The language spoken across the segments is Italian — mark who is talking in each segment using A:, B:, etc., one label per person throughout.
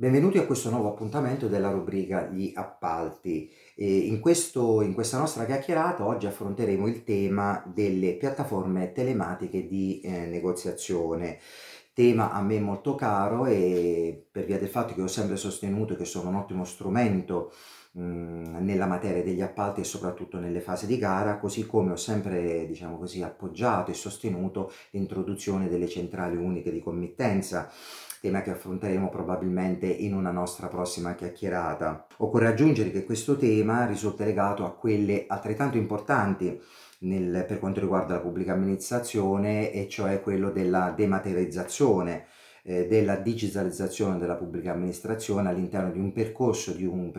A: Benvenuti a questo nuovo appuntamento della rubrica Gli appalti. In, questo, in, questa nostra chiacchierata oggi affronteremo il tema delle piattaforme telematiche di eh, negoziazione, tema a me molto caro e per via del fatto che ho sempre sostenuto che sono un ottimo strumento mh, nella materia degli appalti e soprattutto nelle fasi di gara, così come ho sempre diciamo così, appoggiato e sostenuto l'introduzione delle centrali uniche di committenza tema che affronteremo probabilmente in una nostra prossima chiacchierata. Occorre aggiungere che questo tema risulta legato a quelle altrettanto importanti nel, per quanto riguarda la pubblica amministrazione e cioè quello della dematerializzazione eh, della digitalizzazione della pubblica amministrazione all'interno di un percorso, di un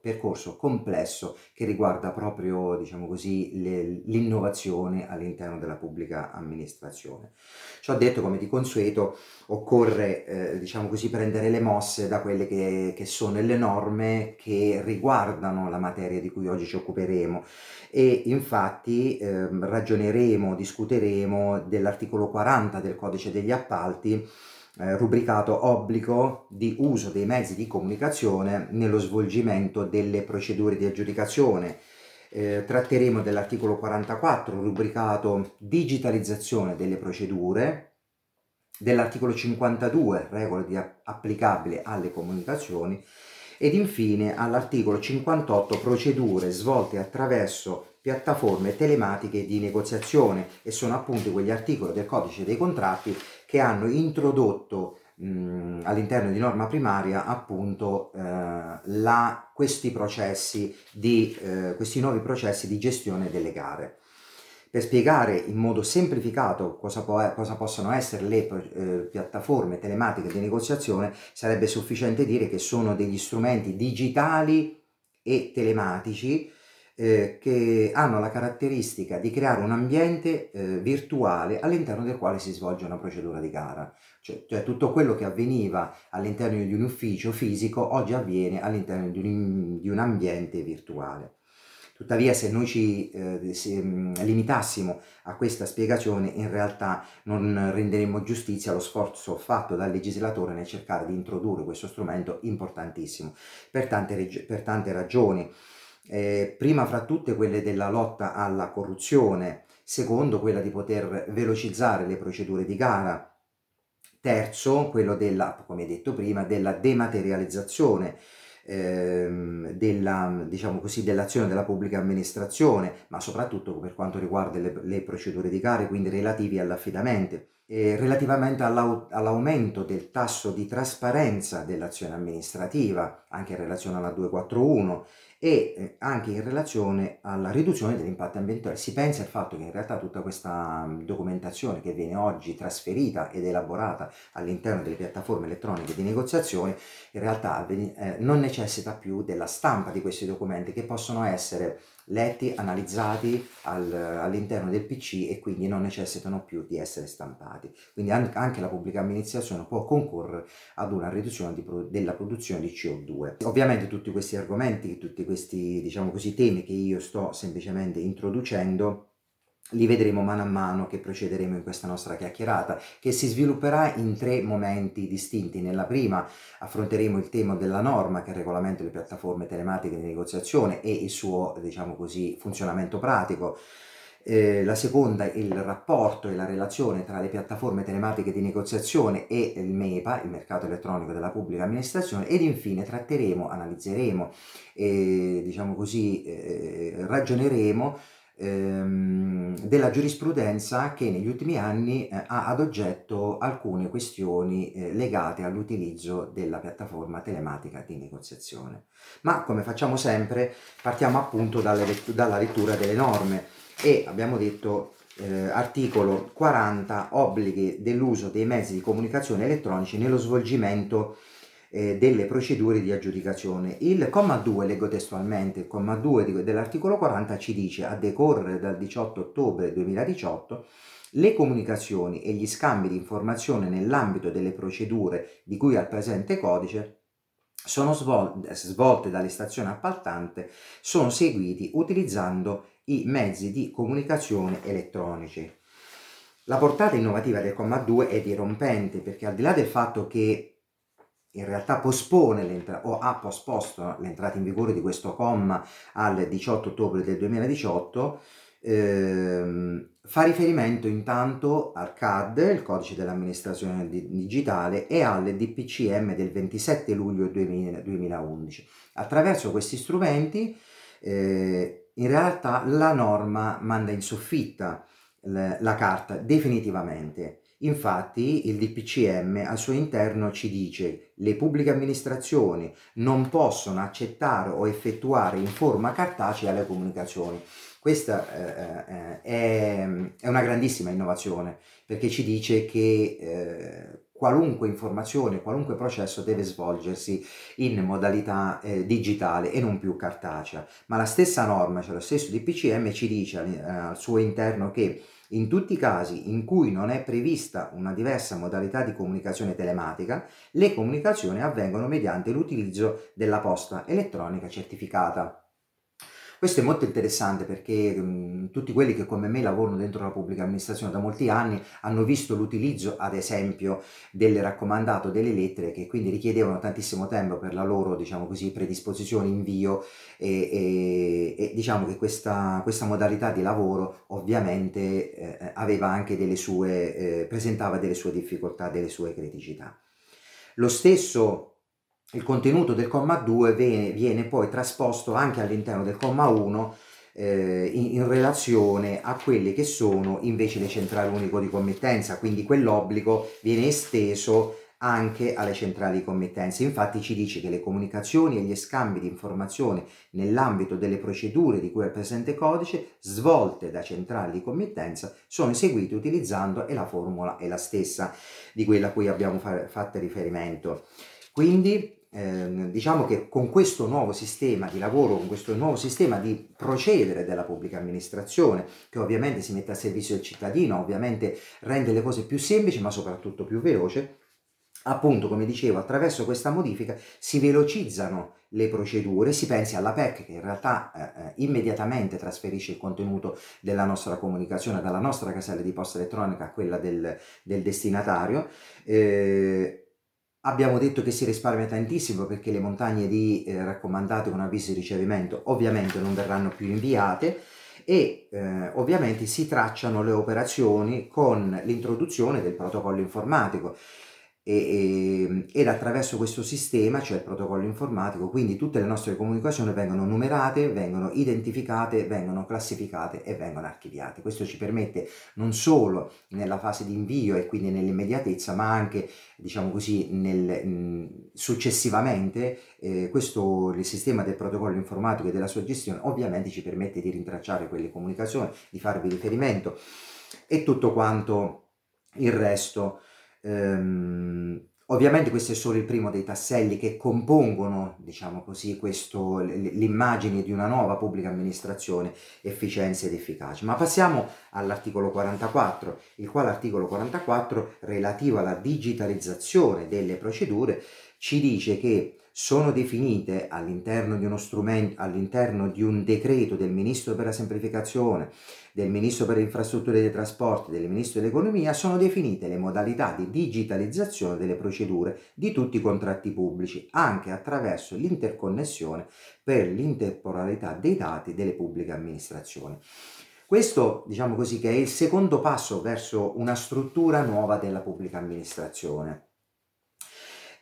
A: percorso complesso che riguarda proprio, diciamo così, l'innovazione all'interno della pubblica amministrazione. Ciò detto, come di consueto, occorre, eh, diciamo così, prendere le mosse da quelle che, che sono le norme che riguardano la materia di cui oggi ci occuperemo e infatti eh, ragioneremo, discuteremo dell'articolo 40 del codice degli appalti eh, rubricato obbligo di uso dei mezzi di comunicazione nello svolgimento delle procedure di aggiudicazione. Eh, tratteremo dell'articolo 44 rubricato digitalizzazione delle procedure, dell'articolo 52 regole di applicabili alle comunicazioni ed infine all'articolo 58 procedure svolte attraverso piattaforme telematiche di negoziazione e sono appunto quegli articoli del codice dei contratti che hanno introdotto all'interno di norma primaria appunto eh, la, questi processi di eh, questi nuovi processi di gestione delle gare. Per spiegare in modo semplificato cosa, può, cosa possono essere le eh, piattaforme telematiche di negoziazione sarebbe sufficiente dire che sono degli strumenti digitali e telematici eh, che hanno la caratteristica di creare un ambiente eh, virtuale all'interno del quale si svolge una procedura di gara. Cioè, cioè, tutto quello che avveniva all'interno di un ufficio fisico oggi avviene all'interno di un, di un ambiente virtuale. Tuttavia se noi ci eh, se, mm, limitassimo a questa spiegazione in realtà non renderemmo giustizia allo sforzo fatto dal legislatore nel cercare di introdurre questo strumento importantissimo per tante, per tante ragioni eh, prima fra tutte quelle della lotta alla corruzione, secondo quella di poter velocizzare le procedure di gara, terzo quello della, come detto prima, della dematerializzazione ehm, della, diciamo così, dell'azione della pubblica amministrazione, ma soprattutto per quanto riguarda le, le procedure di gara, quindi relativi all'affidamento. Relativamente all'aumento del tasso di trasparenza dell'azione amministrativa, anche in relazione alla 241, e eh, anche in relazione alla riduzione dell'impatto ambientale. Si pensa al fatto che in realtà tutta questa documentazione che viene oggi trasferita ed elaborata all'interno delle piattaforme elettroniche di negoziazione in realtà eh, non necessita più della stampa di questi documenti che possono essere letti, analizzati al, all'interno del PC e quindi non necessitano più di essere stampati. Quindi anche la pubblica amministrazione può concorrere ad una riduzione di, della produzione di CO2. Ovviamente tutti questi argomenti, tutti questi diciamo così, temi che io sto semplicemente introducendo li vedremo mano a mano che procederemo in questa nostra chiacchierata, che si svilupperà in tre momenti distinti. Nella prima affronteremo il tema della norma che regolamenta le piattaforme telematiche di negoziazione e il suo, diciamo così, funzionamento pratico. Eh, la seconda il rapporto e la relazione tra le piattaforme telematiche di negoziazione e il MEPA, il mercato elettronico della pubblica amministrazione ed infine tratteremo, analizzeremo e diciamo così eh, ragioneremo ehm, della giurisprudenza che negli ultimi anni eh, ha ad oggetto alcune questioni eh, legate all'utilizzo della piattaforma telematica di negoziazione. Ma come facciamo sempre partiamo appunto dalle, dalla lettura delle norme e abbiamo detto eh, articolo 40 obblighi dell'uso dei mezzi di comunicazione elettronici nello svolgimento eh, delle procedure di aggiudicazione. Il comma 2, leggo testualmente, il comma 2 dell'articolo 40 ci dice a decorrere dal 18 ottobre 2018 le comunicazioni e gli scambi di informazione nell'ambito delle procedure di cui al presente codice sono svolte, svolte dalle stazioni appaltante sono seguiti utilizzando i mezzi di comunicazione elettronici. La portata innovativa del comma 2 è dirompente perché al di là del fatto che in realtà pospone o ha posposto l'entrata in vigore di questo comma al 18 ottobre del 2018, ehm, fa riferimento intanto al CAD, il codice dell'amministrazione digitale, e al DPCM del 27 luglio 2011. Attraverso questi strumenti eh, in realtà la norma manda in soffitta la carta definitivamente. Infatti il DPCM al suo interno ci dice le pubbliche amministrazioni non possono accettare o effettuare in forma cartacea le comunicazioni. Questa eh, eh è, è, una grandissima innovazione perché ci dice che eh, qualunque informazione, qualunque processo deve svolgersi in modalità eh, digitale e non più cartacea. Ma la stessa norma, cioè lo stesso DPCM ci dice eh, al suo interno che in tutti i casi in cui non è prevista una diversa modalità di comunicazione telematica, le comunicazioni avvengono mediante l'utilizzo della posta elettronica certificata. Questo è molto interessante perché mh, tutti quelli che come me lavorano dentro la pubblica amministrazione da molti anni hanno visto l'utilizzo, ad esempio, del raccomandato delle lettere che quindi richiedevano tantissimo tempo per la loro, diciamo così, predisposizione, invio e, e diciamo che questa, questa, modalità di lavoro ovviamente eh, aveva anche delle sue, eh, presentava delle sue difficoltà, delle sue criticità. Lo stesso il contenuto del comma 2 viene, viene poi trasposto anche all'interno del comma 1 eh, in, in, relazione a quelle che sono invece le centrali unico di committenza, quindi quell'obbligo viene esteso anche alle centrali di committenza. Infatti ci dice che le comunicazioni e gli scambi di informazioni nell'ambito delle procedure di cui è presente codice svolte da centrali di committenza sono eseguite utilizzando e la formula è la stessa di quella a cui abbiamo fa fatto riferimento. Quindi eh, diciamo che con questo nuovo sistema di lavoro, con questo nuovo sistema di procedere della pubblica amministrazione, che ovviamente si mette a servizio del cittadino, ovviamente rende le cose più semplici ma soprattutto più veloce, appunto come dicevo attraverso questa modifica si velocizzano le procedure, si pensi alla PEC che in realtà eh, eh, immediatamente trasferisce il contenuto della nostra comunicazione dalla nostra casella di posta elettronica a quella del, del destinatario, eh, Abbiamo detto che si risparmia tantissimo perché le montagne di eh, raccomandate con avviso di ricevimento ovviamente non verranno più inviate e eh, ovviamente si tracciano le operazioni con l'introduzione del protocollo informatico e, e, ed attraverso questo sistema, cioè il protocollo informatico, quindi tutte le nostre comunicazioni vengono numerate, vengono identificate, vengono classificate e vengono archiviate. Questo ci permette non solo nella fase di invio e quindi nell'immediatezza, ma anche, diciamo così, nel, mh, successivamente, eh, questo, il sistema del protocollo informatico e della sua gestione ovviamente ci permette di rintracciare quelle comunicazioni, di farvi riferimento e tutto quanto il resto Ehm, ovviamente questo è solo il primo dei tasselli che compongono, diciamo così, l'immagine di una nuova pubblica amministrazione efficienza ed efficace. Ma passiamo all'articolo 44, il quale articolo 44 relativo alla digitalizzazione delle procedure ci dice che sono definite all'interno di uno strumento, all'interno di un decreto del Ministro per la semplificazione, del Ministro per le infrastrutture dei trasporti, del Ministro dell'economia, sono definite le modalità di digitalizzazione delle procedure di tutti i contratti pubblici, anche attraverso l'interconnessione per l'intemporalità dei dati delle pubbliche amministrazioni. Questo, diciamo così, che è il secondo passo verso una struttura nuova della pubblica amministrazione.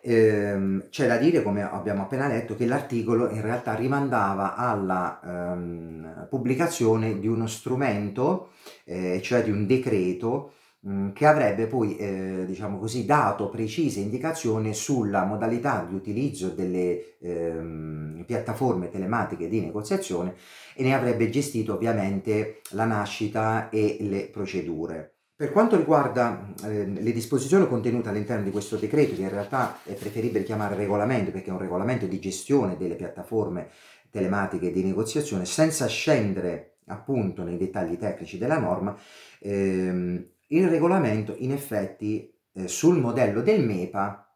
A: Ehm, c'è da dire, come abbiamo appena letto, che l'articolo in realtà rimandava alla ehm, pubblicazione di uno strumento, eh, cioè di un decreto, mm, che avrebbe poi, eh, diciamo così, dato precise indicazioni sulla modalità di utilizzo delle ehm, piattaforme telematiche di negoziazione e ne avrebbe gestito ovviamente la nascita e le procedure. Per quanto riguarda eh, le disposizioni contenute all'interno di questo decreto, che in realtà è preferibile chiamare regolamento perché è un regolamento di gestione delle piattaforme telematiche di negoziazione, senza scendere appunto nei dettagli tecnici della norma, ehm, il regolamento in effetti eh, sul modello del MEPA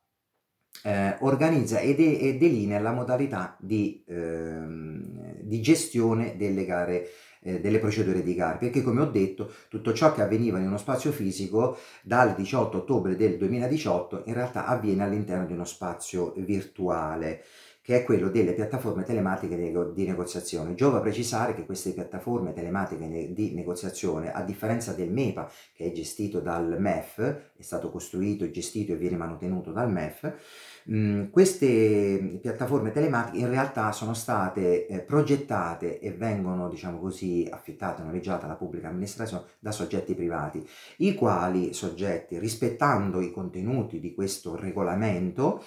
A: eh, organizza e, de- e, delinea la modalità di, ehm, di gestione delle gare eh, delle procedure di gara, perché come ho detto tutto ciò che avveniva in uno spazio fisico dal 18 ottobre del 2018 in realtà avviene all'interno di uno spazio virtuale che è quello delle piattaforme telematiche di negoziazione. Giova precisare che queste piattaforme telematiche di negoziazione, a differenza del MEPA, che è gestito dal MEF, è stato costruito, gestito e viene mantenuto dal MEF, queste piattaforme telematiche in realtà sono state eh, progettate e vengono, diciamo così, affittate, noleggiate alla pubblica amministrazione da soggetti privati, i quali soggetti, rispettando i contenuti di questo regolamento,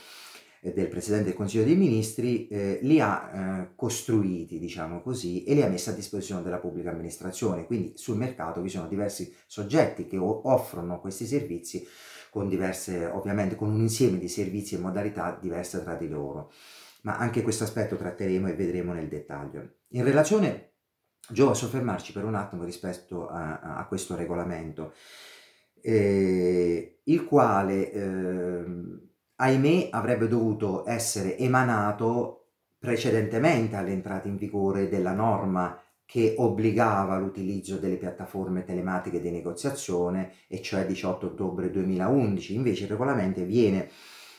A: del Presidente del Consiglio dei Ministri, eh, li ha eh, costruiti, diciamo così, e li ha messi a disposizione della pubblica amministrazione. Quindi sul mercato vi sono diversi soggetti che offrono questi servizi con diverse, ovviamente con un insieme di servizi e modalità diverse tra di loro. Ma anche questo aspetto tratteremo e vedremo nel dettaglio. In relazione, giova soffermarci per un attimo rispetto a, a questo regolamento, eh, il quale... Ahimè avrebbe dovuto essere emanato precedentemente all'entrata in vigore della norma che obbligava l'utilizzo delle piattaforme telematiche di negoziazione, e cioè 18 ottobre 2011. Invece il regolamento viene,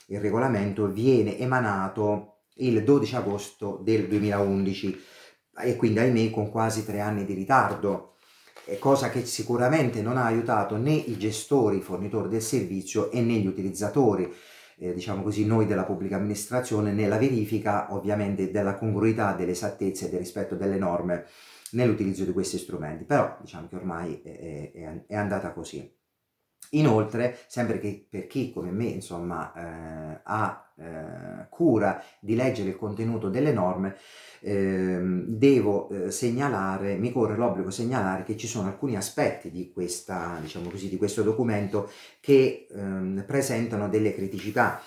A: il regolamento viene emanato il 12 agosto del 2011 e quindi ahimè con quasi tre anni di ritardo, cosa che sicuramente non ha aiutato né i gestori, i fornitori del servizio e né gli utilizzatori eh, diciamo così, noi della pubblica amministrazione nella verifica ovviamente della congruità, dell'esattezza e del rispetto delle norme nell'utilizzo di questi strumenti, però diciamo che ormai è, è, è andata così. Inoltre, sempre che per chi come me insomma eh, ha eh, cura di leggere il contenuto delle norme, eh, devo segnalare, mi corre l'obbligo di segnalare che ci sono alcuni aspetti di, questa, diciamo così, di questo documento che ehm, presentano delle criticità.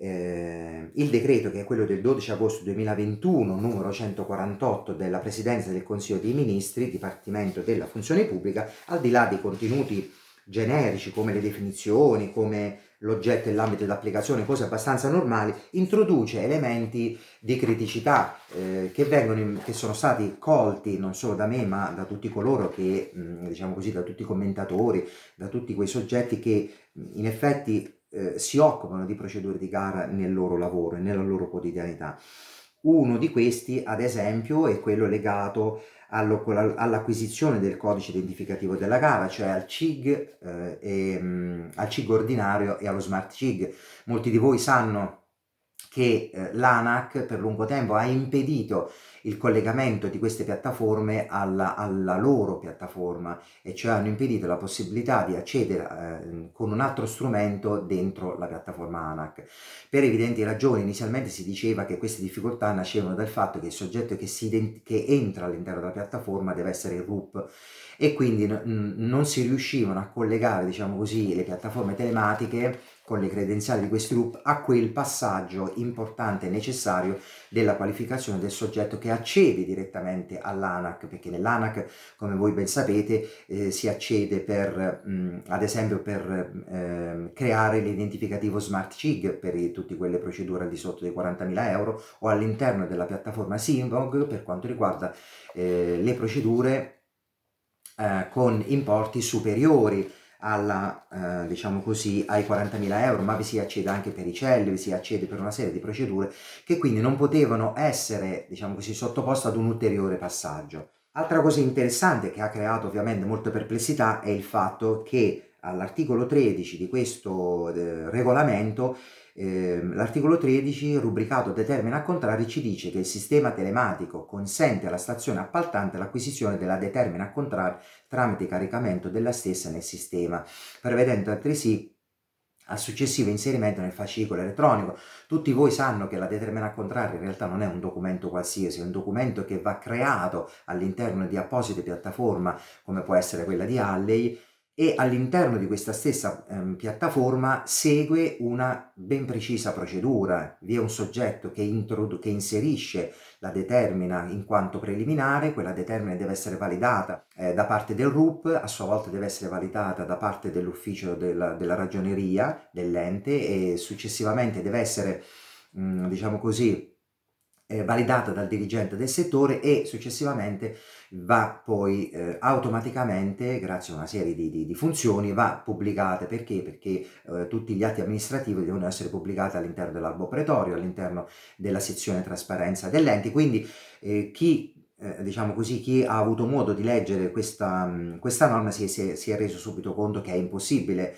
A: Eh, il decreto che è quello del 12 agosto 2021 numero 148 della Presidenza del Consiglio dei Ministri Dipartimento della Funzione Pubblica al di là dei contenuti generici come le definizioni, come l'oggetto e l'ambito di applicazione, cose abbastanza normali, introduce elementi di criticità eh, che, vengono, che sono stati colti non solo da me ma da tutti coloro che, mh, diciamo così, da tutti i commentatori, da tutti quei soggetti che in effetti eh, si occupano di procedure di gara nel loro lavoro e nella loro quotidianità. Uno di questi, ad esempio, è quello legato all'acquisizione del codice identificativo della gara, cioè al CIG, eh, e, mh, al CIG ordinario e allo Smart CIG. Molti di voi sanno che eh, l'ANAC per lungo tempo ha impedito il collegamento di queste piattaforme alla, alla, loro piattaforma e cioè hanno impedito la possibilità di accedere eh, con un altro strumento dentro la piattaforma ANAC. Per evidenti ragioni inizialmente si diceva che queste difficoltà nascevano dal fatto che il soggetto che, si che entra all'interno della piattaforma deve essere il RUP e quindi non si riuscivano a collegare diciamo così le piattaforme telematiche con le credenziali di questi loop a quel passaggio importante e necessario della qualificazione del soggetto che accede direttamente all'ANAC, perché nell'ANAC, come voi ben sapete, eh, si accede per, mh, ad esempio, per eh, creare l'identificativo Smart CIG per tutte quelle procedure al di sotto dei 40.000 euro o all'interno della piattaforma Sinvog per quanto riguarda eh, le procedure eh, con importi superiori alla, eh, diciamo così, ai 40.000 euro, ma vi si accede anche per i CEL, vi si accede per una serie di procedure che quindi non potevano essere, diciamo così, sottoposte ad un ulteriore passaggio. Altra cosa interessante che ha creato ovviamente molte perplessità è il fatto che all'articolo 13 di questo eh, regolamento eh, l'articolo 13, rubricato determina al contrario, ci dice che il sistema telematico consente alla stazione appaltante l'acquisizione della determina al contrario tramite caricamento della stessa nel sistema, prevedendo altresì al successivo inserimento nel fascicolo elettronico. Tutti voi sanno che la determina al contrario in realtà non è un documento qualsiasi, è un documento che va creato all'interno di apposite piattaforme come può essere quella di Alley e all'interno di questa stessa ehm, piattaforma segue una ben precisa procedura. Vi è un soggetto che, che, inserisce la determina in quanto preliminare, quella determina deve essere validata eh, da parte del RUP, a sua volta deve essere validata da parte dell'ufficio della, della ragioneria dell'ente e successivamente deve essere, mh, diciamo così, eh, validata dal dirigente del settore e successivamente va poi eh, automaticamente, grazie a una serie di, di, di funzioni, va pubblicata. Perché? Perché eh, tutti gli atti amministrativi devono essere pubblicati all'interno dell'albo pretorio, all'interno della sezione trasparenza dell'ente, quindi eh, chi eh, diciamo così, chi ha avuto modo di leggere questa, questa norma si, si, si, è reso subito conto che è impossibile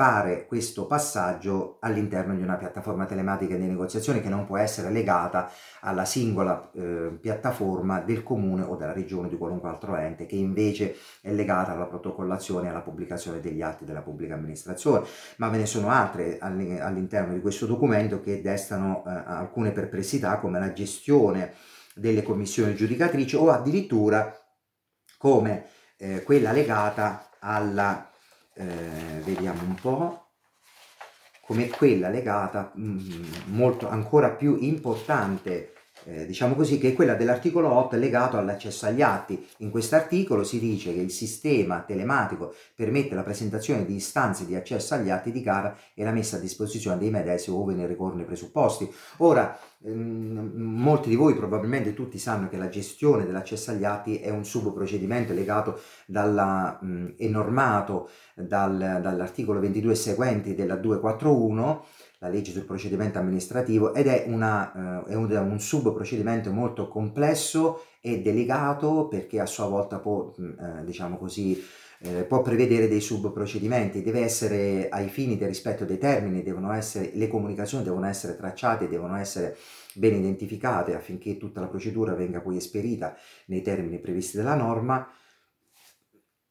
A: fare questo passaggio all'interno di una piattaforma telematica di negoziazione che non può essere legata alla singola eh, piattaforma del comune o della regione di qualunque altro ente che invece è legata alla protocollazione e alla pubblicazione degli atti della pubblica amministrazione. Ma ve ne sono altre all'interno di questo documento che destano eh, alcune perplessità come la gestione delle commissioni giudicatrici o addirittura come eh, quella legata alla eh, vediamo un po', come quella legata mh, mm, molto ancora più importante eh, diciamo così, che è quella dell'articolo 8 legato all'accesso agli atti. In questo articolo si dice che il sistema telematico permette la presentazione di istanze di accesso agli atti di gara e la messa a disposizione dei medesimi ove ne ricorrono i presupposti. Ora, ehm, molti di voi, probabilmente tutti, sanno che la gestione dell'accesso agli atti è un subprocedimento legato dalla, mh, è normato dal, dall'articolo 22 seguenti della 241 la legge sul procedimento amministrativo ed è, una, eh, è un, un subprocedimento molto complesso e delicato perché a sua volta può, mm, eh, diciamo così, eh, può prevedere dei subprocedimenti, deve essere ai fini del rispetto dei termini, essere, le comunicazioni devono essere tracciate, devono essere ben identificate affinché tutta la procedura venga poi esperita nei termini previsti dalla norma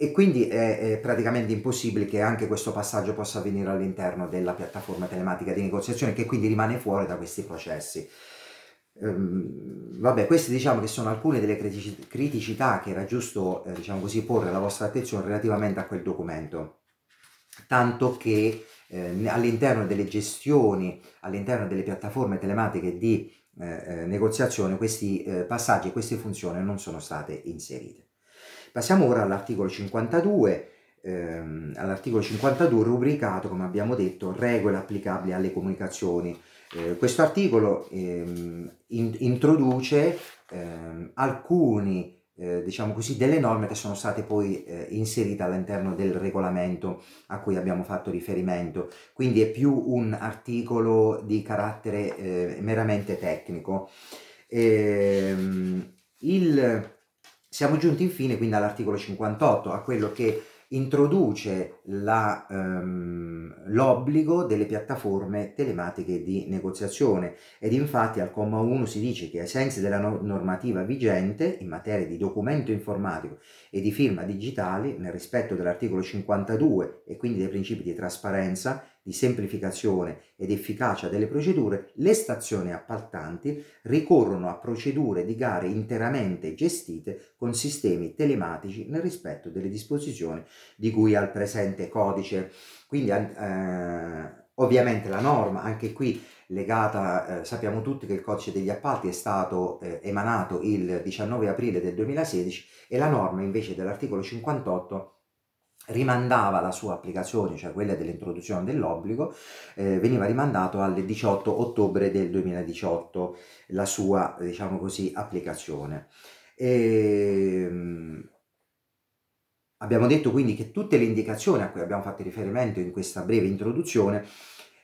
A: e quindi è, è, praticamente impossibile che anche questo passaggio possa avvenire all'interno della piattaforma telematica di negoziazione che quindi rimane fuori da questi processi. Ehm, vabbè, queste diciamo che sono alcune delle criticità che era giusto, eh, diciamo così, porre alla vostra attenzione relativamente a quel documento. Tanto che eh, all'interno delle gestioni, all'interno delle piattaforme telematiche di eh, eh negoziazione, questi eh, passaggi e queste funzioni non sono state inserite. Passiamo ora all'articolo 52, ehm, all'articolo 52 rubricato, come abbiamo detto, regole applicabili alle comunicazioni. Eh, questo articolo ehm, in, introduce ehm, alcuni eh, diciamo così, delle norme che sono state poi eh, inserite all'interno del regolamento a cui abbiamo fatto riferimento, quindi è più un articolo di carattere eh, meramente tecnico. Ehm, il, siamo giunti infine quindi all'articolo 58, a quello che introduce ehm, l'obbligo delle piattaforme telematiche di negoziazione. Ed infatti al comma 1 si dice che ai sensi della no normativa vigente in materia di documento informatico e di firma digitali nel rispetto dell'articolo 52 e quindi dei principi di trasparenza di semplificazione ed efficacia delle procedure, le stazioni appaltanti ricorrono a procedure di gare interamente gestite con sistemi telematici nel rispetto delle disposizioni di cui al presente codice. Quindi eh, ovviamente la norma, anche qui legata, eh, sappiamo tutti che il codice degli appalti è stato eh, emanato il 19 aprile del 2016 e la norma invece dell'articolo 58 rimandava la sua applicazione, cioè quella dell'introduzione dell'obbligo, eh, veniva rimandato al 18 ottobre del 2018 la sua, diciamo così, applicazione. E, ehm, abbiamo detto quindi che tutte le indicazioni a cui abbiamo fatto riferimento in questa breve introduzione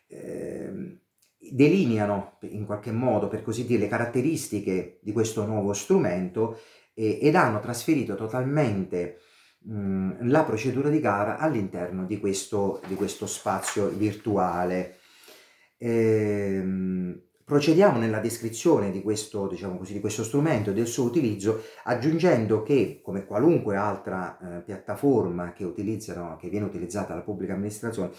A: eh, delineano in qualche modo, per così dire, le caratteristiche di questo nuovo strumento eh, ed hanno trasferito totalmente mh, la procedura di gara all'interno di questo, di questo spazio virtuale. Ehm, procediamo nella descrizione di questo, diciamo così, di questo strumento e del suo utilizzo aggiungendo che, come qualunque altra eh, piattaforma che, che viene utilizzata dalla pubblica amministrazione,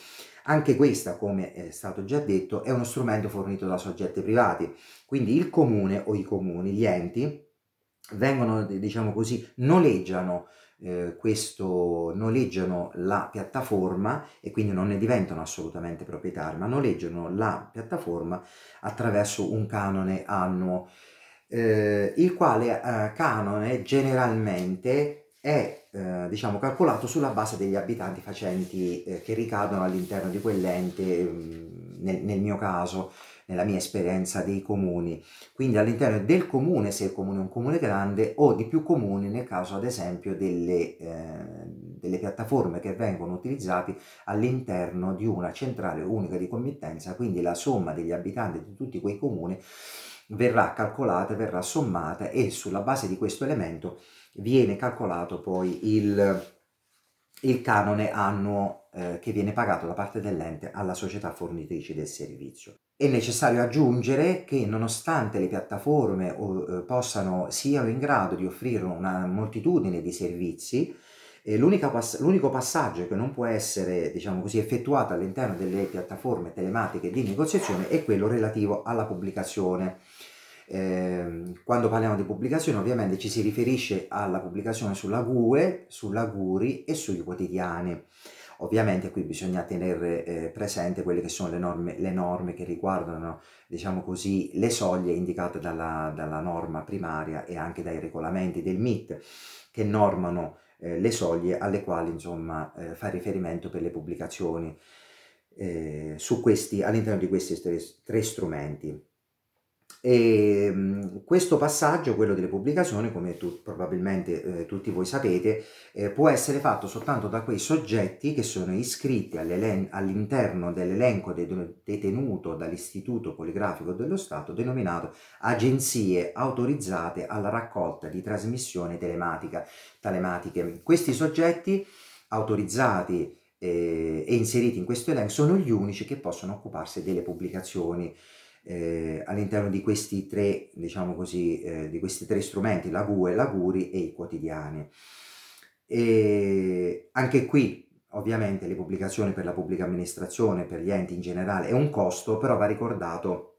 A: anche questa, come è stato già detto, è uno strumento fornito da soggetti privati. Quindi il comune o i comuni, gli enti, vengono, diciamo così, noleggiano eh, questo noleggiano la piattaforma e quindi non ne diventano assolutamente proprietari, ma noleggiano la piattaforma attraverso un canone annuo, eh, il quale eh, canone generalmente è eh, diciamo calcolato sulla base degli abitanti facenti eh, che ricadono all'interno di quell'ente, mm, nel, nel, mio caso nella mia esperienza dei comuni, quindi all'interno del comune se il comune è un comune grande o di più comuni nel caso ad esempio delle, eh, delle piattaforme che vengono utilizzate all'interno di una centrale unica di committenza, quindi la somma degli abitanti di tutti quei comuni verrà calcolata, verrà sommata e sulla base di questo elemento viene calcolato poi il, il canone annuo eh, che viene pagato da parte dell'ente alla società fornitrice del servizio. È necessario aggiungere che nonostante le piattaforme eh, possano, siano in grado di offrire una moltitudine di servizi, eh, pass- l'unico passaggio che non può essere diciamo così, effettuato all'interno delle piattaforme telematiche di negoziazione è quello relativo alla pubblicazione eh, quando parliamo di pubblicazione ovviamente ci si riferisce alla pubblicazione sulla GUE, sulla GURI e sui quotidiani. Ovviamente qui bisogna tenere eh, presente quelle che sono le norme, le norme che riguardano, diciamo così, le soglie indicate dalla, dalla, norma primaria e anche dai regolamenti del MIT che normano eh, le soglie alle quali insomma eh, fa riferimento per le pubblicazioni eh, questi, all'interno di questi tre, tre strumenti. E, ehm, questo passaggio, quello delle pubblicazioni, come tu, probabilmente eh, tutti voi sapete, eh, può essere fatto soltanto da quei soggetti che sono iscritti all'interno dell'elenco detenuto dall'Istituto Poligrafico dello Stato, denominato agenzie autorizzate alla raccolta di trasmissioni telematica, telematiche. Questi soggetti autorizzati eh, e inseriti in questo elenco sono gli unici che possono occuparsi delle pubblicazioni eh, all'interno di questi tre, diciamo così, eh, di questi tre strumenti, la GUE, la GURI e i quotidiani. E anche qui ovviamente le pubblicazioni per la pubblica amministrazione, per gli enti in generale, è un costo, però va ricordato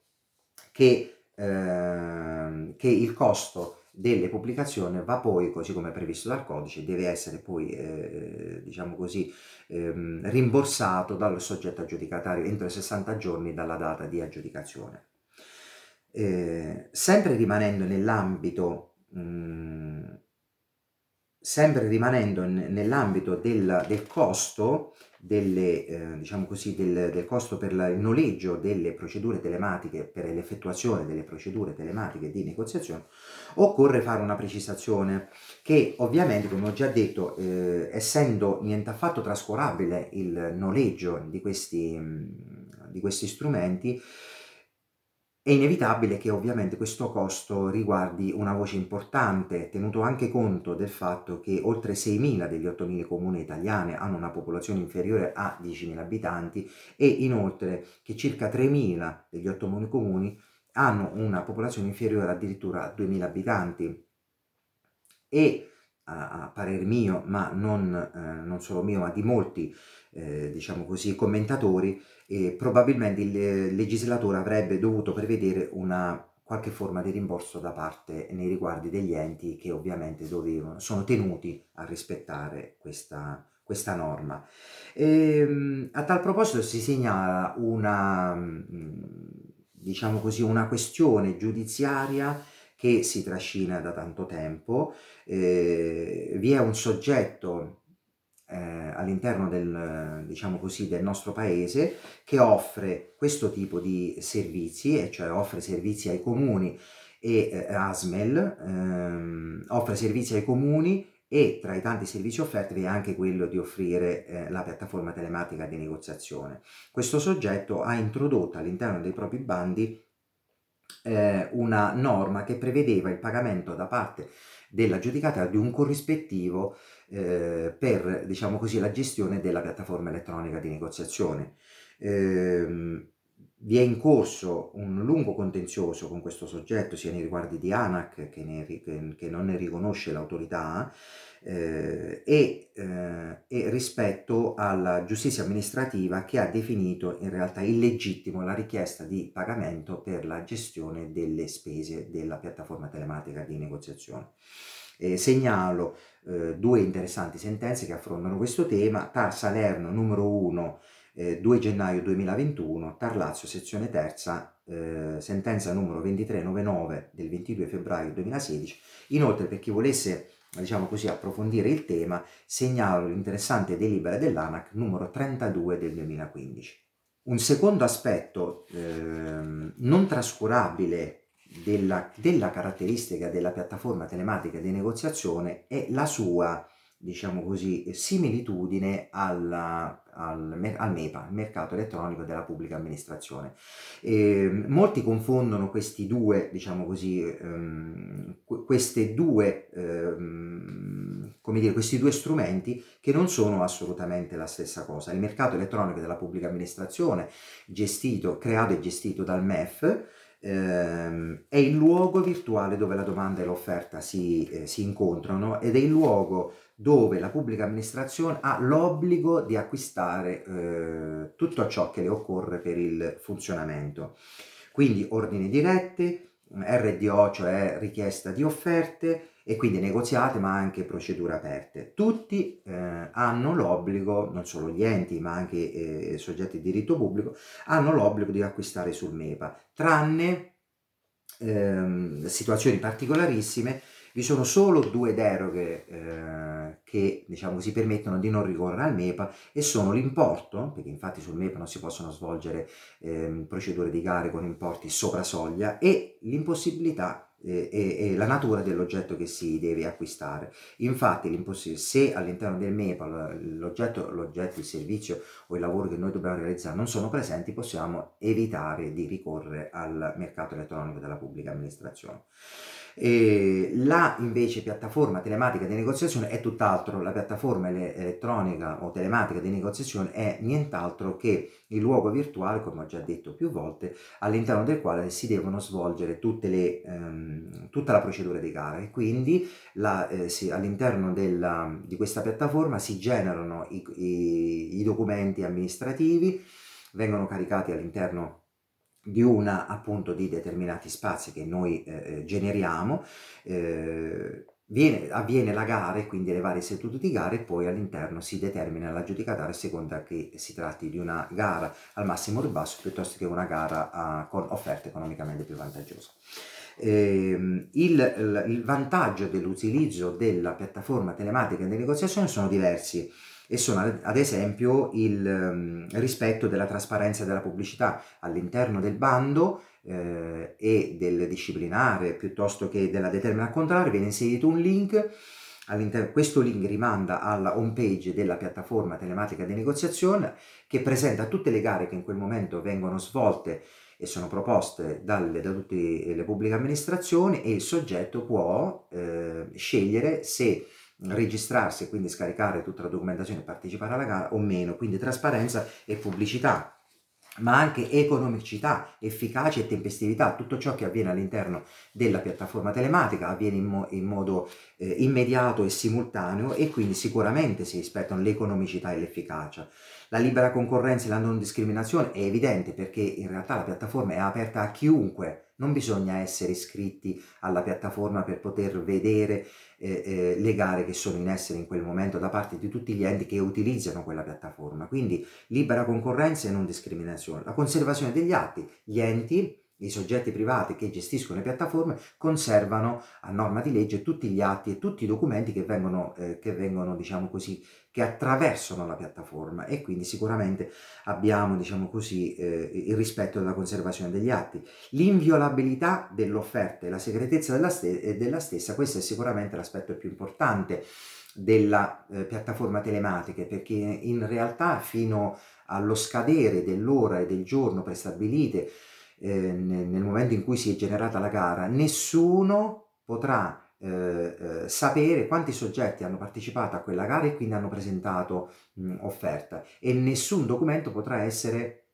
A: che, eh, che il costo delle pubblicazioni va poi, così come previsto dal codice, deve essere poi, eh, diciamo così, ehm, rimborsato dal soggetto aggiudicatario entro i 60 giorni dalla data di aggiudicazione. Eh, sempre rimanendo nell'ambito sempre rimanendo nell'ambito del, del costo, delle, eh, diciamo così, del, del, costo per il noleggio delle procedure telematiche, per l'effettuazione delle procedure telematiche di negoziazione, occorre fare una precisazione che ovviamente, come ho già detto, eh, essendo niente affatto trascurabile il noleggio di questi, di questi strumenti, è inevitabile che ovviamente questo costo riguardi una voce importante, tenuto anche conto del fatto che oltre 6.000 degli 8.000 comuni italiani hanno una popolazione inferiore a 10.000 abitanti e inoltre che circa 3.000 degli 8.000 comuni hanno una popolazione inferiore addirittura a 2.000 abitanti. E a, parer mio, ma non, eh, non, solo mio, ma di molti, eh, diciamo così, commentatori, eh, probabilmente il legislatore avrebbe dovuto prevedere una qualche forma di rimborso da parte nei riguardi degli enti che ovviamente dovevano, sono tenuti a rispettare questa, questa norma. E, ehm, a tal proposito si segnala una, mm, diciamo così, una questione giudiziaria che si trascina da tanto tempo, eh, vi è un soggetto eh, all'interno del, diciamo così, del nostro paese che offre questo tipo di servizi, e cioè offre servizi ai comuni e eh, ASMEL ehm, offre servizi ai comuni e tra i tanti servizi offerti vi è anche quello di offrire eh, la piattaforma telematica di negoziazione. Questo soggetto ha introdotto all'interno dei propri bandi eh, una norma che prevedeva il pagamento da parte dell'aggiudicatario di un corrispettivo eh, per, diciamo così, la gestione della piattaforma elettronica di negoziazione. Eh, vi è in corso un lungo contenzioso con questo soggetto, sia nei riguardi di ANAC che, ne, che, non ne riconosce l'autorità, eh, e, eh, e, rispetto alla giustizia amministrativa che ha definito in realtà illegittimo la richiesta di pagamento per la gestione delle spese della piattaforma telematica di negoziazione. Eh, segnalo eh, due interessanti sentenze che affrontano questo tema, TAR Salerno numero 1 2 eh, gennaio 2021, TAR Lazio sezione terza, eh, sentenza numero 2399 del 22 febbraio 2016. Inoltre per chi volesse diciamo così, approfondire il tema, segnalo l'interessante delibera dell'ANAC numero 32 del 2015. Un secondo aspetto eh, non trascurabile della, della, caratteristica della piattaforma telematica di negoziazione è la sua, diciamo così, similitudine alla, al, al, MEPA, il mercato elettronico della pubblica amministrazione. E, molti confondono questi due, diciamo così, ehm, queste due, ehm, come dire, questi due strumenti che non sono assolutamente la stessa cosa. Il mercato elettronico della pubblica amministrazione, gestito, creato e gestito dal MEF, ehm, è il luogo virtuale dove la domanda e l'offerta si, eh, si incontrano ed è il luogo dove la pubblica amministrazione ha l'obbligo di acquistare eh, tutto ciò che le occorre per il funzionamento. Quindi ordini diretti, RDO, cioè richiesta di offerte, e quindi negoziate ma anche procedure aperte. Tutti eh, hanno l'obbligo, non solo gli enti ma anche eh, soggetti di diritto pubblico, hanno l'obbligo di acquistare sul MEPA, tranne ehm, situazioni particolarissime vi sono solo due deroghe eh, che diciamo così, permettono di non ricorrere al MEPA e sono l'importo, perché infatti sul MEPA non si possono svolgere eh, procedure di gare con importi sopra soglia, e l'impossibilità eh, e, la natura dell'oggetto che si deve acquistare. Infatti se all'interno del MEPA l'oggetto, l'oggetto, il servizio o il lavoro che noi dobbiamo realizzare non sono presenti, possiamo evitare di ricorrere al mercato elettronico della pubblica amministrazione. E la invece piattaforma telematica di negoziazione è tutt'altro, la piattaforma elettronica o telematica di negoziazione è nient'altro che il luogo virtuale, come ho già detto più volte, all'interno del quale si devono svolgere tutte le, ehm, tutta la procedura di gara. E quindi eh, si, all'interno di questa piattaforma si generano i, i, i documenti amministrativi, vengono caricati all'interno di una appunto di determinati spazi che noi eh, eh, generiamo, eh, viene, avviene la gara e quindi le varie sedute di gara e poi all'interno si determina l'aggiudicatario a seconda che si tratti di una gara al massimo ribasso piuttosto che una gara a, con offerte economicamente più vantaggiose. Eh, il, il vantaggio dell'utilizzo della piattaforma telematica di negoziazione sono diversi e sono ad esempio il um, rispetto della trasparenza della pubblicità all'interno del bando eh, e del disciplinare piuttosto che della determina contraria viene inserito un link. Questo link rimanda alla home page della piattaforma telematica di negoziazione che presenta tutte le gare che in quel momento vengono svolte e sono proposte dalle, da tutte le pubbliche amministrazioni e il soggetto può eh, scegliere se registrarsi e quindi scaricare tutta la documentazione e partecipare alla gara o meno, quindi trasparenza e pubblicità ma anche economicità, efficacia e tempestività, tutto ciò che avviene all'interno della piattaforma telematica avviene in, mo in modo eh, immediato e simultaneo e quindi sicuramente si rispettano l'economicità e l'efficacia. La libera concorrenza e la non discriminazione è evidente perché in realtà la piattaforma è aperta a chiunque, non bisogna essere iscritti alla piattaforma per poter vedere eh, eh, le gare che sono in essere in quel momento da parte di tutti gli enti che utilizzano quella piattaforma. Quindi libera concorrenza e non discriminazione. La conservazione degli atti, gli enti i soggetti privati che gestiscono le piattaforme conservano a norma di legge tutti gli atti e tutti i documenti che vengono, eh, che vengono diciamo così, che attraversano la piattaforma e quindi sicuramente abbiamo, diciamo così, eh, il rispetto della conservazione degli atti. L'inviolabilità dell'offerta e la segretezza della, ste della, stessa, questo è sicuramente l'aspetto più importante della eh, piattaforma telematica perché in realtà fino allo scadere dell'ora e del giorno prestabilite eh, nel momento in cui si è generata la gara, nessuno potrà eh, eh, sapere quanti soggetti hanno partecipato a quella gara e quindi hanno presentato mh, offerta. E nessun documento potrà essere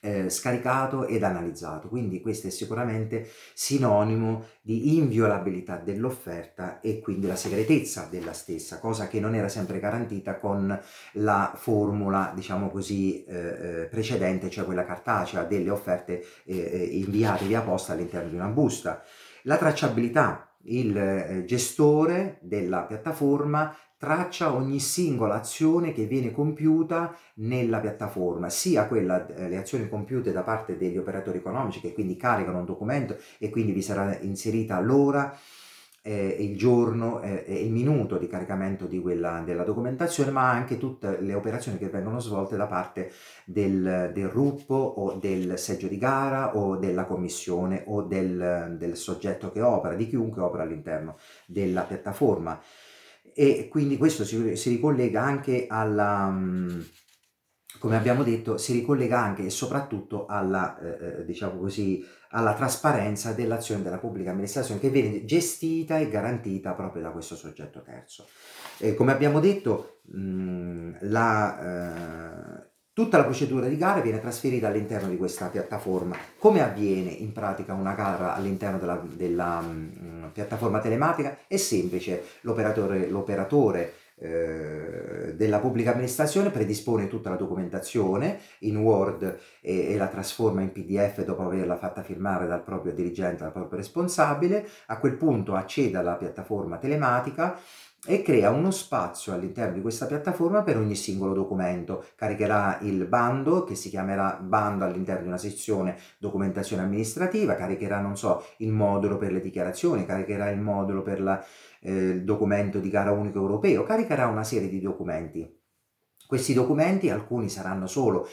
A: eh, scaricato ed analizzato. Quindi questo è sicuramente sinonimo di inviolabilità dell'offerta e quindi la segretezza della stessa, cosa che non era sempre garantita con la formula, diciamo così, eh, eh precedente, cioè quella cartacea delle offerte eh, eh, inviate via posta all'interno di una busta. La tracciabilità, il gestore della piattaforma traccia ogni singola azione che viene compiuta nella piattaforma, sia quella, eh, le azioni compiute da parte degli operatori economici che quindi caricano un documento e quindi vi sarà inserita l'ora eh, il giorno e eh, il minuto di caricamento di quella, della documentazione, ma anche tutte le operazioni che vengono svolte da parte del, del RUP o del seggio di gara o della commissione o del, del soggetto che opera, di chiunque opera all'interno della piattaforma. E quindi questo si, si ricollega anche alla come abbiamo detto, si ricollega anche e soprattutto alla, eh, eh, diciamo così, alla trasparenza dell'azione della pubblica amministrazione che viene gestita e garantita proprio da questo soggetto terzo. Eh, come abbiamo detto, mh, la, eh, tutta la procedura di gara viene trasferita all'interno di questa piattaforma. Come avviene in pratica una gara all'interno della, della mh, piattaforma telematica? È semplice, l'operatore, l'operatore eh, della pubblica amministrazione predispone tutta la documentazione in Word e, e, la trasforma in PDF dopo averla fatta firmare dal proprio dirigente, dal proprio responsabile, a quel punto accede alla piattaforma telematica e crea uno spazio all'interno di questa piattaforma per ogni singolo documento. Caricherà il bando che si chiamerà bando all'interno di una sezione documentazione amministrativa, caricherà, non so, il modulo per le dichiarazioni, caricherà il modulo per la eh, il documento di gara unico europeo, caricherà una serie di documenti. Questi documenti, alcuni saranno solo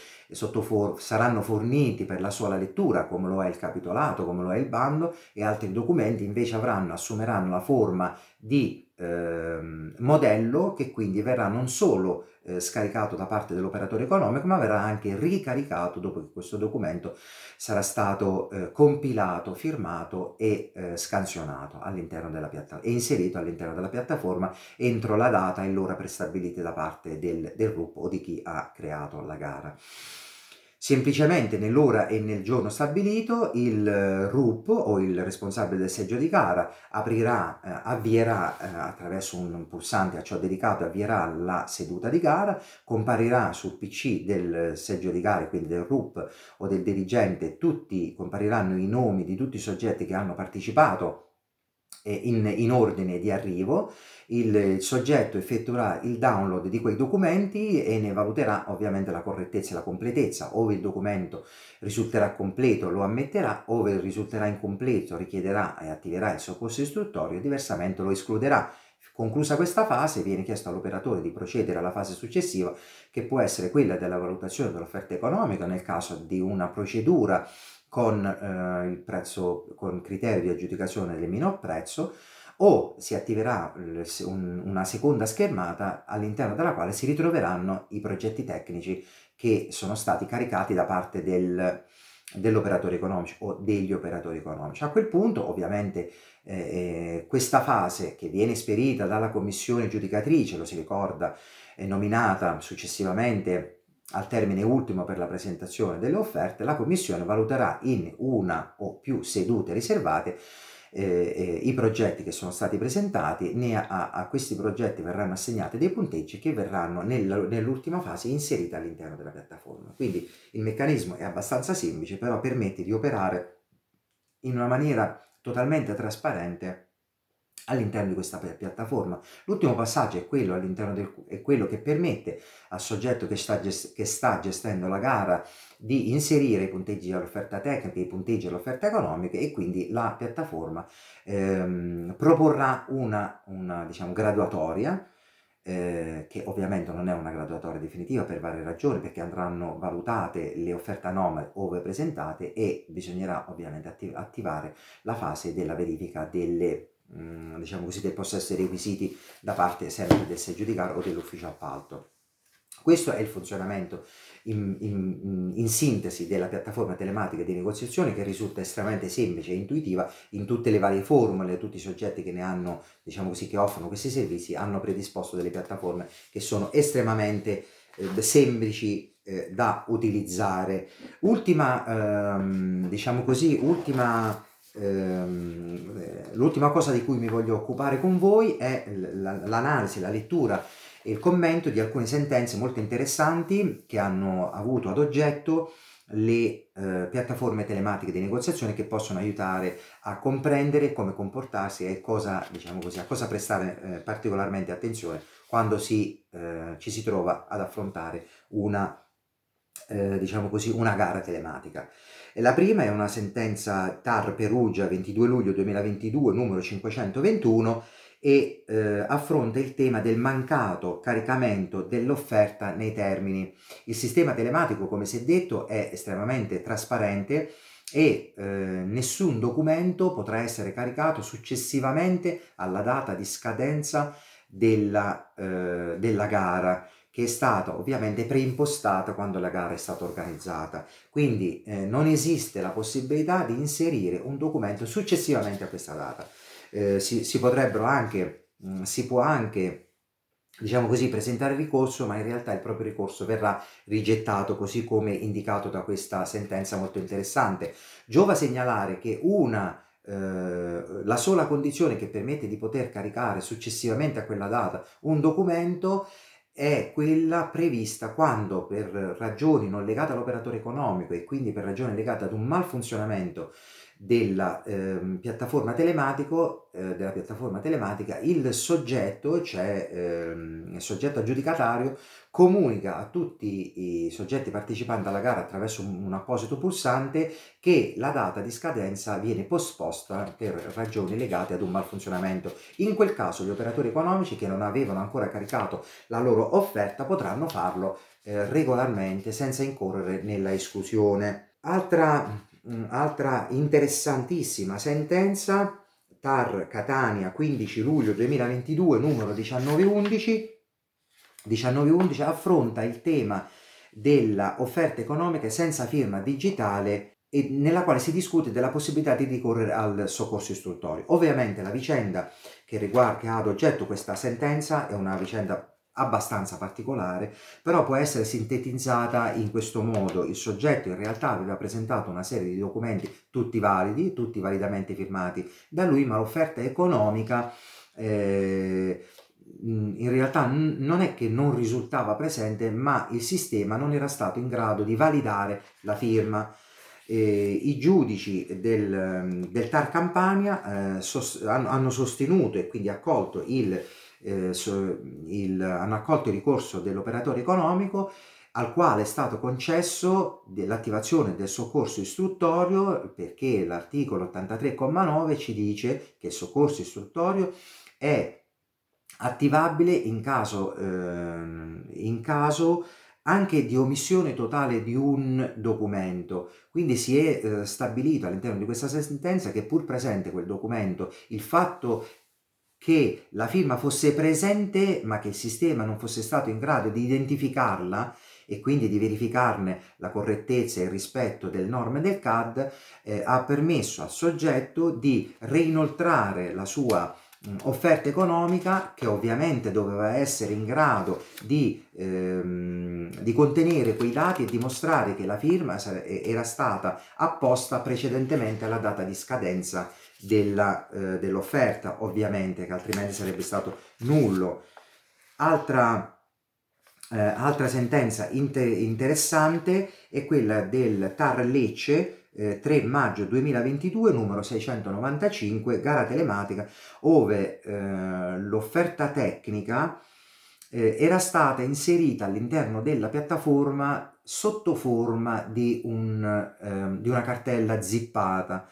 A: for saranno forniti per la sola lettura, come lo è il capitolato, come lo è il bando, e altri documenti invece avranno, assumeranno la forma di eh, modello che quindi verrà non solo eh, scaricato da parte dell'operatore economico, ma verrà anche ricaricato dopo che questo documento sarà stato eh, compilato, firmato e eh, scansionato all'interno della piattaforma e inserito all'interno della piattaforma entro la data e l'ora prestabilite da parte del, del gruppo o di chi ha creato la gara. Semplicemente nell'ora e nel giorno stabilito il eh, RUP o il responsabile del seggio di gara aprirà, eh, avvierà eh, attraverso un pulsante a ciò dedicato, avvierà la seduta di gara, comparirà sul PC del seggio di gara, quindi del RUP o del dirigente, tutti, compariranno i nomi di tutti i soggetti che hanno partecipato in, in ordine di arrivo il soggetto effettuerà il download di quei documenti e ne valuterà ovviamente la correttezza e la completezza, ove il documento risulterà completo lo ammetterà, ove risulterà incompleto richiederà e attiverà il soccorso istruttorio, diversamente lo escluderà. Conclusa questa fase viene chiesto all'operatore di procedere alla fase successiva che può essere quella della valutazione dell'offerta economica nel caso di una procedura con eh, il prezzo con criterio di aggiudicazione del minor prezzo o si attiverà una seconda schermata all'interno della quale si ritroveranno i progetti tecnici che sono stati caricati da parte del, dell'operatore economico o degli operatori economici. A quel punto ovviamente eh, eh, questa fase che viene esperita dalla commissione giudicatrice, lo si ricorda, nominata successivamente al termine ultimo per la presentazione delle offerte, la commissione valuterà in una o più sedute riservate eh, eh, i progetti che sono stati presentati, ne a, a, questi progetti verranno assegnati dei punteggi che verranno nel, nell'ultima fase inseriti all'interno della piattaforma. Quindi il meccanismo è abbastanza semplice, però permette di operare in una maniera totalmente trasparente all'interno di questa piattaforma. L'ultimo passaggio è quello, del, è quello, che permette al soggetto che sta, che sta, gestendo la gara di inserire i punteggi all'offerta tecnica, i punteggi all'offerta economica e quindi la piattaforma ehm, proporrà una, una diciamo, graduatoria eh, che ovviamente non è una graduatoria definitiva per varie ragioni, perché andranno valutate le offerte anomale ove presentate e bisognerà ovviamente attiv attivare la fase della verifica delle diciamo così, del possesso dei requisiti da parte sempre del seggio o dell'ufficio appalto. Questo è il funzionamento in, in, in, sintesi della piattaforma telematica di negoziazione che risulta estremamente semplice e intuitiva in tutte le varie formule, tutti i soggetti che ne hanno, diciamo così, che offrono questi servizi hanno predisposto delle piattaforme che sono estremamente eh, semplici eh, da utilizzare. Ultima, ehm, diciamo così, ultima l'ultima cosa di cui mi voglio occupare con voi è l'analisi, la lettura e il commento di alcune sentenze molto interessanti che hanno avuto ad oggetto le eh, piattaforme telematiche di negoziazione che possono aiutare a comprendere come comportarsi e cosa, diciamo così, a cosa prestare eh, particolarmente attenzione quando si, eh, ci si trova ad affrontare una eh, diciamo così, una gara telematica. La prima è una sentenza TAR Perugia 22 luglio 2022 numero 521 e eh, affronta il tema del mancato caricamento dell'offerta nei termini. Il sistema telematico, come si è detto, è estremamente trasparente e eh, nessun documento potrà essere caricato successivamente alla data di scadenza della, eh, della gara che è stata ovviamente preimpostata quando la gara è stata organizzata. Quindi eh, non esiste la possibilità di inserire un documento successivamente a questa data. Eh, si, si, potrebbero anche, mh, mm, si può anche, diciamo così, presentare ricorso, ma in realtà il proprio ricorso verrà rigettato, così come indicato da questa sentenza molto interessante. Giova segnalare che una Uh, la sola condizione che permette di poter caricare successivamente a quella data un documento è quella prevista quando per ragioni non legate all'operatore economico e quindi per ragioni legate ad un malfunzionamento della eh, piattaforma eh, della piattaforma telematica, il soggetto, cioè ehm, il soggetto aggiudicatario, comunica a tutti i soggetti partecipanti alla gara attraverso un, un apposito pulsante che la data di scadenza viene posposta per ragioni legate ad un malfunzionamento. In quel caso gli operatori economici che non avevano ancora caricato la loro offerta potranno farlo eh, regolarmente senza incorrere nella esclusione. Altra altra interessantissima sentenza, TAR Catania 15 luglio 2022, numero 1911, 1911 affronta il tema della offerta economica senza firma digitale e nella quale si discute della possibilità di ricorrere al soccorso istruttorio. Ovviamente la vicenda che, riguarda, che ha ad oggetto questa sentenza è una vicenda abbastanza particolare, però può essere sintetizzata in questo modo. Il soggetto in realtà aveva presentato una serie di documenti tutti validi, tutti validamente firmati da lui, ma l'offerta economica eh, in realtà non è che non risultava presente, ma il sistema non era stato in grado di validare la firma. Eh, I giudici del, del TAR Campania eh, sos, hanno sostenuto e quindi accolto il eh, il, hanno accolto il ricorso dell'operatore economico al quale è stato concesso l'attivazione del soccorso istruttorio perché l'articolo 83,9 ci dice che il soccorso istruttorio è attivabile in caso, eh, in caso anche di omissione totale di un documento. Quindi si è eh, stabilito all'interno di questa sentenza che pur presente quel documento, il fatto che la firma fosse presente ma che il sistema non fosse stato in grado di identificarla e quindi di verificarne la correttezza e il rispetto delle norme del CAD, eh, ha permesso al soggetto di reinoltrare la sua mh, offerta economica che ovviamente doveva essere in grado di, ehm, di, contenere quei dati e dimostrare che la firma era stata apposta precedentemente alla data di scadenza della, eh, dell'offerta, ovviamente, che altrimenti sarebbe stato nullo. Altra, eh, altra sentenza inter interessante è quella del TAR Lecce, eh, 3 maggio 2022, numero 695, gara telematica, ove eh, l'offerta tecnica eh, era stata inserita all'interno della piattaforma sotto forma di, un, ehm, di una cartella zippata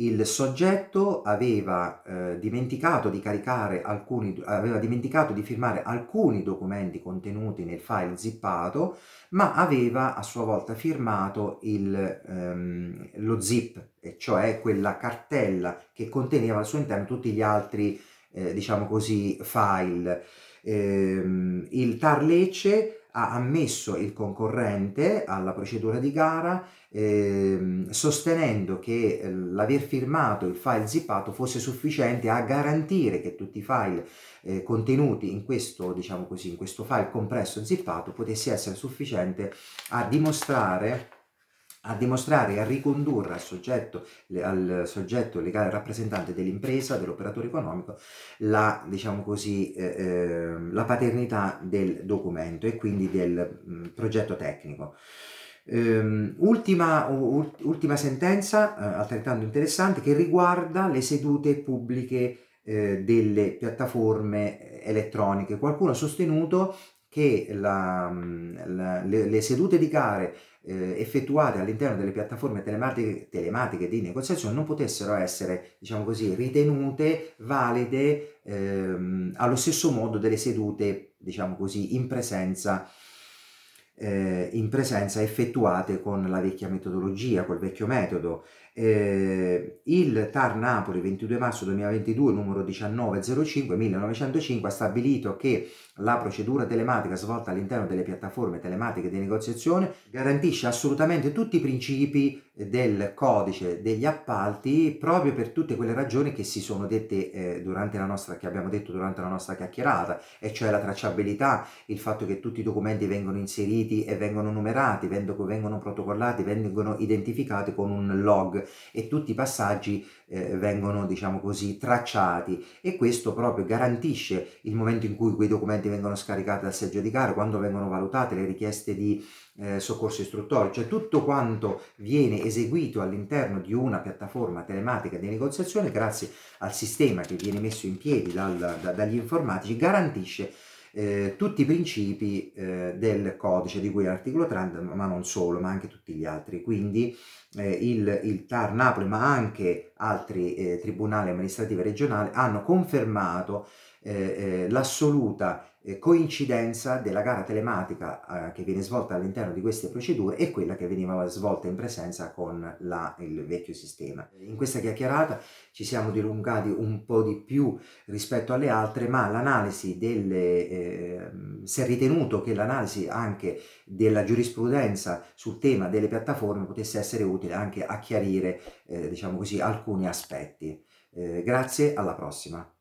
A: il soggetto aveva eh, dimenticato di caricare alcuni, aveva dimenticato di firmare alcuni documenti contenuti nel file zippato, ma aveva a sua volta firmato il, ehm, lo zip, cioè quella cartella che conteneva al suo interno tutti gli altri, eh, diciamo così, file. Ehm, il TAR Lecce ha ammesso il concorrente alla procedura di gara eh, sostenendo che eh, l'aver firmato il file zippato fosse sufficiente a garantire che tutti i file eh, contenuti in questo, diciamo così, in questo file compresso zippato potesse essere sufficiente a dimostrare a dimostrare e a ricondurre al soggetto, al soggetto legale rappresentante dell'impresa, dell'operatore economico, la, diciamo così, eh, ehm, la paternità del documento e quindi del mh, progetto tecnico. Um, ultima, ultima, sentenza, uh, altrettanto interessante, che riguarda le sedute pubbliche uh, delle piattaforme elettroniche. Qualcuno ha sostenuto che la, la, le, le, sedute di gare eh, effettuate all'interno delle piattaforme telematiche, telematiche, di negoziazione non potessero essere, diciamo così, ritenute valide ehm, allo stesso modo delle sedute, diciamo così, in presenza eh, in presenza effettuate con la vecchia metodologia, col vecchio metodo. Eh, il TAR Napoli 22 marzo 2022 numero 1905 1905 ha stabilito che la procedura telematica svolta all'interno delle piattaforme telematiche di negoziazione garantisce assolutamente tutti i principi del codice degli appalti proprio per tutte quelle ragioni che si sono dette eh, durante la nostra che abbiamo detto durante la nostra chiacchierata e cioè la tracciabilità il fatto che tutti i documenti vengono inseriti e vengono numerati vengono protocollati vengono identificati con un log e tutti i passaggi eh, vengono diciamo così tracciati. E questo proprio garantisce il momento in cui quei documenti vengono scaricati dal seggio di gara quando vengono valutate le richieste di eh, soccorso istruttorio, cioè tutto quanto viene eseguito all'interno di una piattaforma telematica di negoziazione grazie al sistema che viene messo in piedi dal, da, dagli informatici garantisce eh, tutti i principi eh, del codice di cui l'articolo 30, ma non solo, ma anche tutti gli altri. Quindi eh, il, il, TAR Napoli, ma anche altri eh, tribunali amministrativi regionali hanno confermato eh, eh, l'assoluta eh, coincidenza della gara telematica eh, che viene svolta all'interno di queste procedure e quella che veniva svolta in presenza con la, il vecchio sistema. In questa chiacchierata ci siamo dilungati un po' di più rispetto alle altre, ma l'analisi delle, eh, si è ritenuto che l'analisi anche della giurisprudenza sul tema delle piattaforme potesse essere utile anche a chiarire, diciamo così, alcuni aspetti. Grazie, alla prossima.